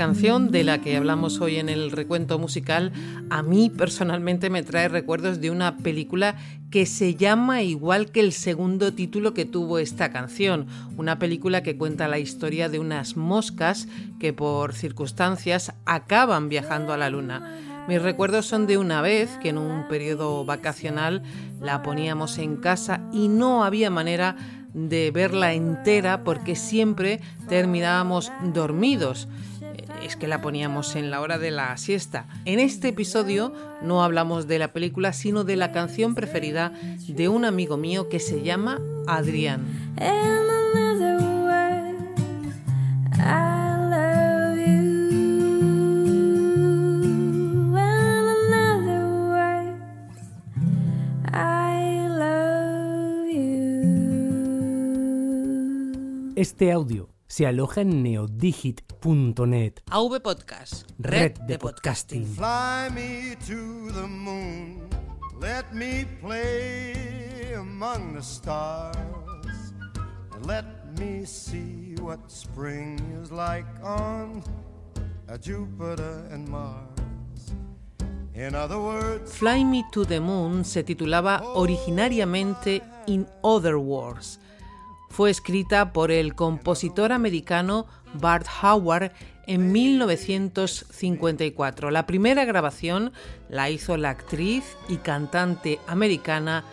Canción de la que hablamos hoy en el recuento musical a mí personalmente me trae recuerdos de una película que se llama igual que el segundo título que tuvo esta canción, una película que cuenta la historia de unas moscas que por circunstancias acaban viajando a la luna. Mis recuerdos son de una vez que en un periodo vacacional la poníamos en casa y no había manera de verla entera porque siempre terminábamos dormidos. Es que la poníamos en la hora de la siesta. En este episodio no hablamos de la película, sino de la canción preferida de un amigo mío que se llama Adrián. Este audio se aloja en neodigit.net. AV Podcast, red de podcasting. Fly me to the moon, let me play among the stars, and let me see what spring is like on Jupiter and Mars. In other words, Fly Me to the Moon se titulaba originariamente In Other Words fue escrita por el compositor americano Bart Howard en 1954. La primera grabación la hizo la actriz y cantante americana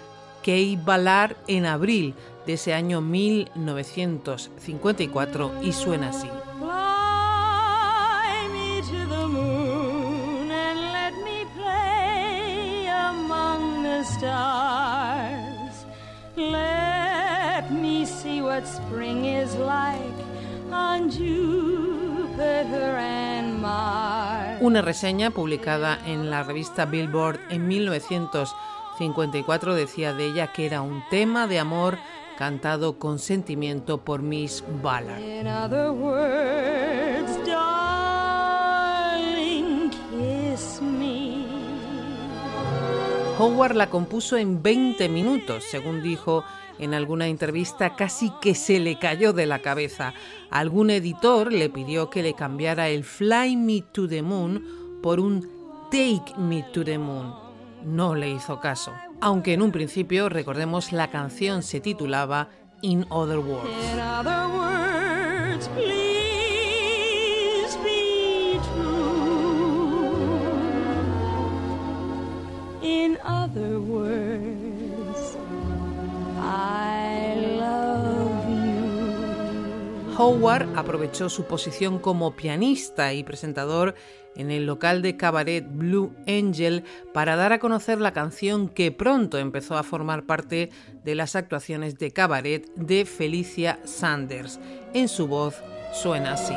Kay Ballard en abril de ese año 1954 y suena así. Spring is like on Jupiter and Mars. Una reseña publicada en la revista Billboard en 1954 decía de ella que era un tema de amor cantado con sentimiento por Miss Ballard. In other words, darling, kiss me. Howard la compuso en 20 minutos, según dijo en alguna entrevista casi que se le cayó de la cabeza. Algún editor le pidió que le cambiara el Fly Me to the Moon por un Take Me to the Moon. No le hizo caso. Aunque en un principio, recordemos, la canción se titulaba In Other Words. Howard aprovechó su posición como pianista y presentador en el local de cabaret Blue Angel para dar a conocer la canción que pronto empezó a formar parte de las actuaciones de cabaret de Felicia Sanders. En su voz suena así.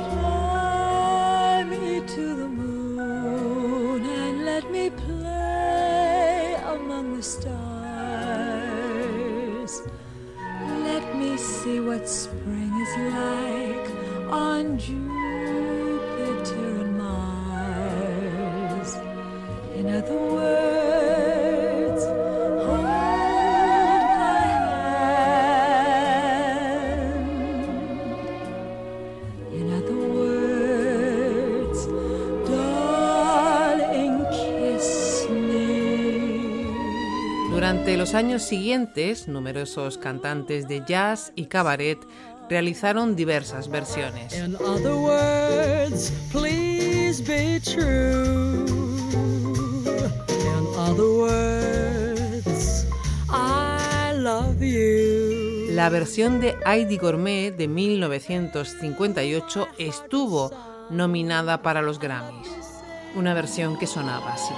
Los años siguientes, numerosos cantantes de jazz y cabaret realizaron diversas versiones. La versión de Heidi Gourmet de 1958 estuvo nominada para los Grammys. Una versión que sonaba así.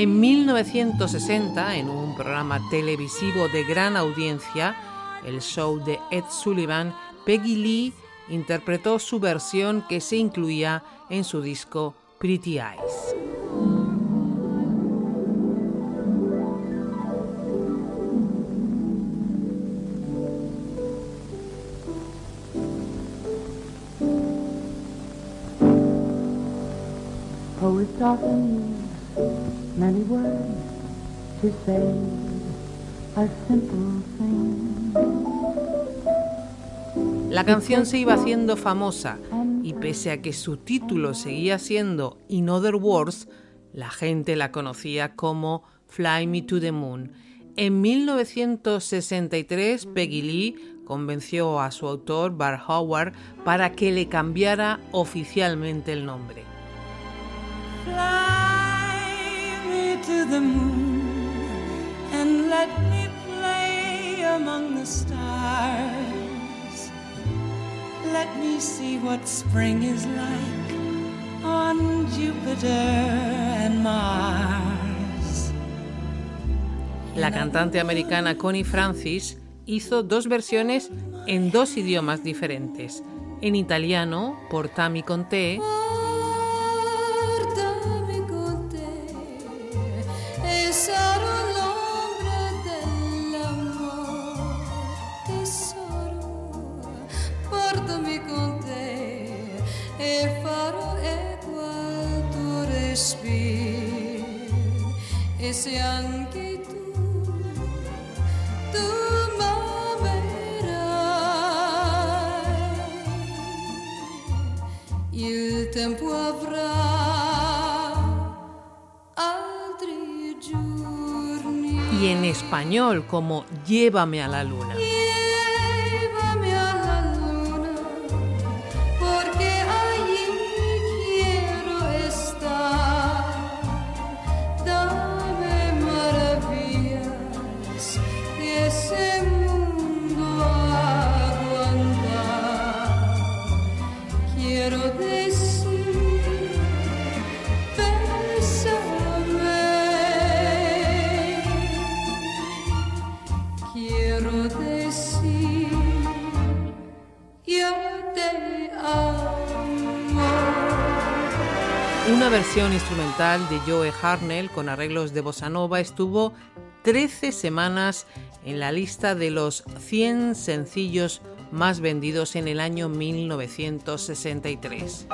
En 1960, en un programa televisivo de gran audiencia, el show de Ed Sullivan, Peggy Lee interpretó su versión que se incluía en su disco Pretty Eyes. Many words to say a simple thing. La canción se iba haciendo famosa y pese a que su título seguía siendo In Other Words, la gente la conocía como Fly Me to the Moon. En 1963, Peggy Lee convenció a su autor, Bar Howard, para que le cambiara oficialmente el nombre. The moon and let me play among the stars. Let me see what spring is like on Jupiter and Mars. La cantante americana Connie Francis hizo dos versiones en dos idiomas diferentes. En italiano por Tammy Conte Y en español como Llévame a la luna. De Joe Harnell con arreglos de bossa nova estuvo 13 semanas en la lista de los 100 sencillos más vendidos en el año 1963.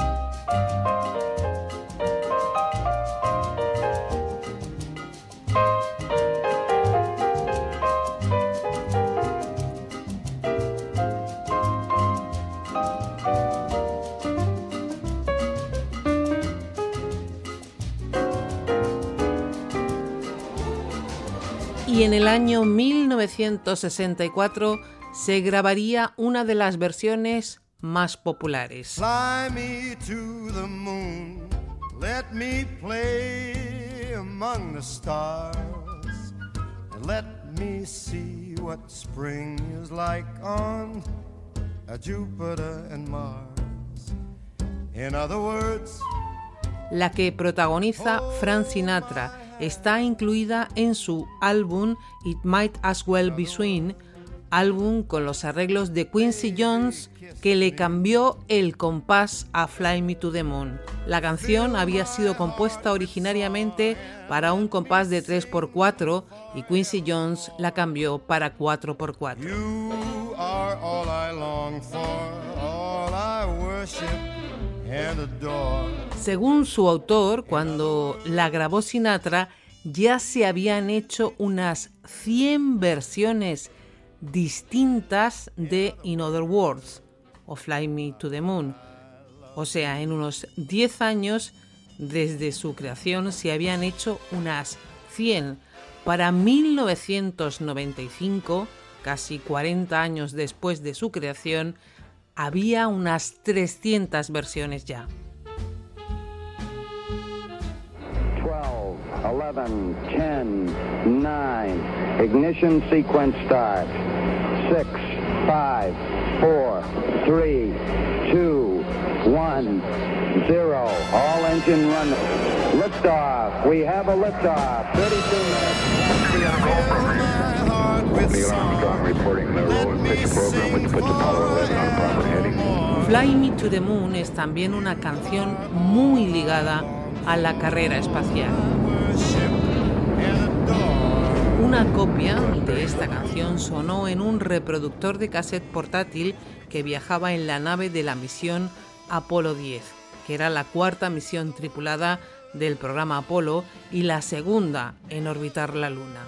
Y en el año 1964 se grabaría una de las versiones más populares. Fly me to the moon, let me play among the stars, and let me see what spring is like on Jupiter and Mars. In other words, la que protagoniza Frank Sinatra está incluida en su álbum It Might As Well Be Swing, álbum con los arreglos de Quincy Jones que le cambió el compás a Fly Me to the Moon. La canción había sido compuesta originariamente para un compás de 3x4 y Quincy Jones la cambió para 4x4. Según su autor, cuando la grabó Sinatra, ya se habían hecho unas 100 versiones distintas de In Other Words o Fly Me to the Moon. O sea, en unos 10 años desde su creación se habían hecho unas 100. Para 1995, casi 40 años después de su creación, había unas 300 versiones ya. 12, 11, 10, 9, ignition sequence start. 6, 5, 4, 3, 2, one, zero. All engine run. Liftoff. We have a liftoff. 32 minutes. Neil Armstrong reporting the roll and pitch program, which puts Apollo 11 on proper heading. Fly Me to the Moon es también una canción muy ligada a la carrera espacial. Una copia de esta canción sonó en un reproductor de cassette portátil que viajaba en la nave de la misión Apolo 10, que era la cuarta misión tripulada del programa Apolo y la segunda en orbitar la Luna.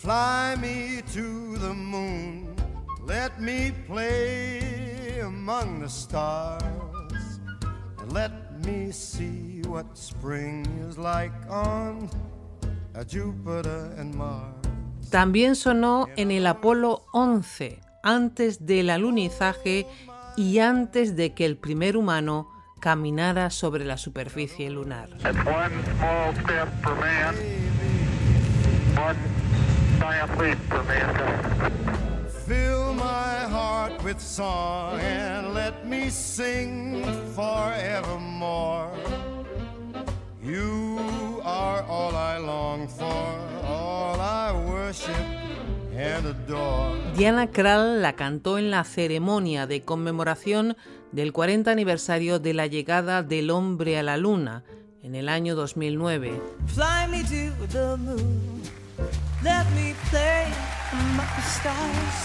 Fly me to the moon, let me play among the stars, and let me see what spring is like on Jupiter and Mars. También sonó en el Apolo 11, antes del alunizaje y antes de que el primer humano caminara sobre la superficie lunar. Fill my heart with song and let me sing forevermore. You are all I long for, all I worship and adore. Diana Krall la cantó en la ceremonia de conmemoración del 40 aniversario de la llegada del hombre a la luna en el año 2009. Fly me to the moon. Let me play among the stars.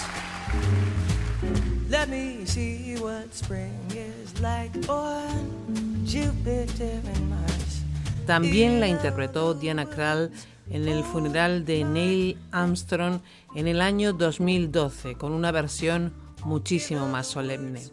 Let me see what spring is like on Jupiter and Mars. También la interpretó Diana Krall en el funeral de Neil Armstrong en el año 2012 con una versión muchísimo más solemne.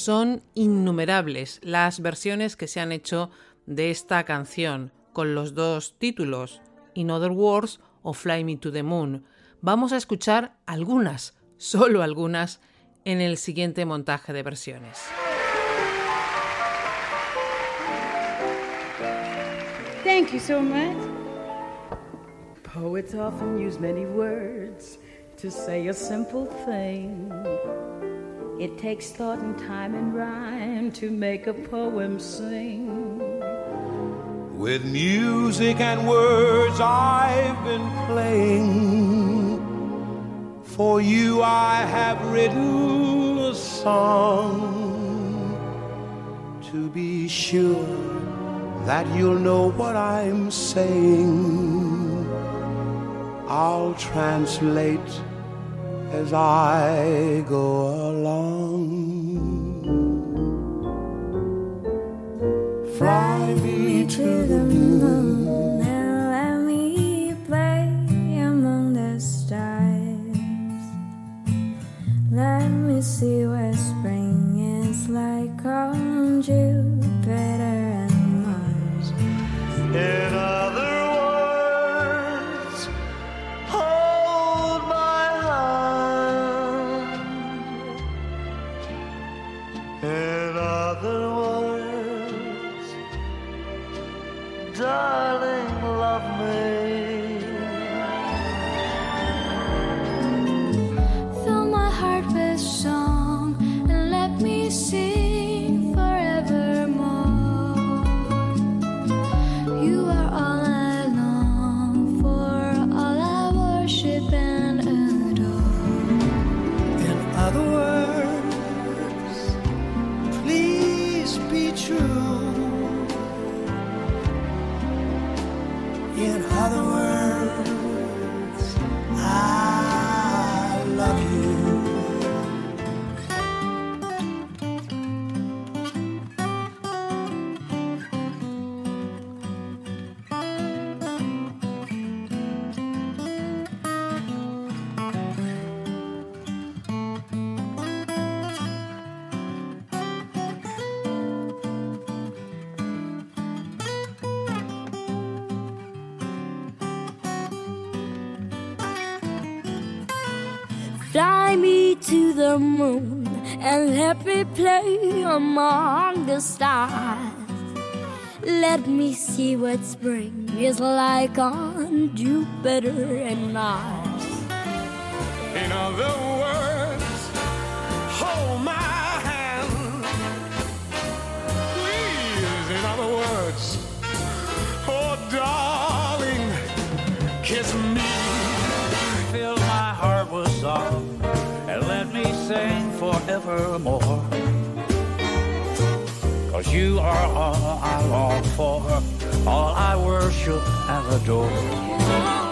Son innumerables las versiones que se han hecho de esta canción con los dos títulos, In Other Words o Fly Me to the Moon. Vamos a escuchar algunas, solo algunas, en el siguiente montaje de versiones. Thank you so much. Poets often use many words to say a simple thing. It takes thought and time and rhyme to make a poem sing. With music and words I've been playing. For you I have written a song. To be sure that you'll know what I'm saying. I'll translate as I go along. Fly me to the moon. Other words, darling, Fly me to the moon and let me play among the stars. Let me see what spring is like on Jupiter and Mars. In other forevermore. Cause you are all I long for, all I worship and adore.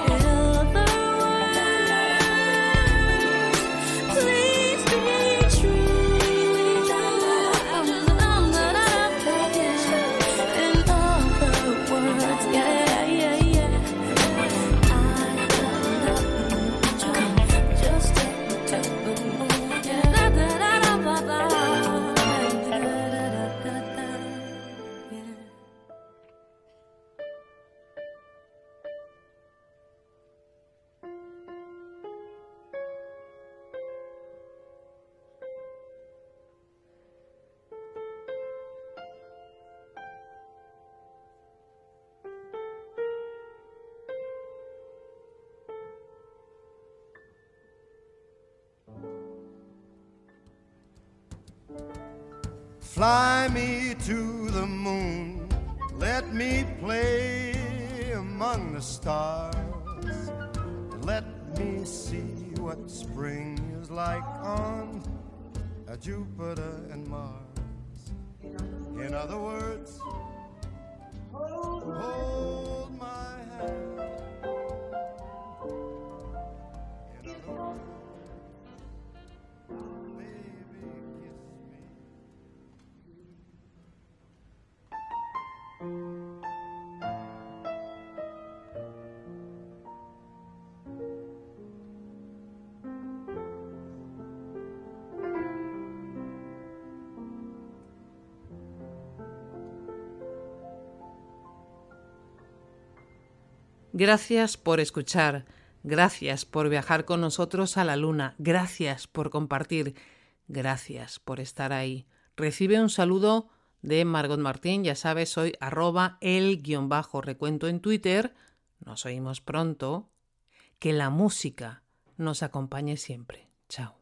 Fly me to the moon, let me play among the stars. Let me see what spring is like on Jupiter and Mars. In other words, hold Gracias por escuchar, gracias por viajar con nosotros a la luna, gracias por compartir, gracias por estar ahí. Recibe un saludo de Margot Martín, ya sabes, soy arroba el guion bajo recuento en Twitter. Nos oímos pronto. Que la música nos acompañe siempre. Chao.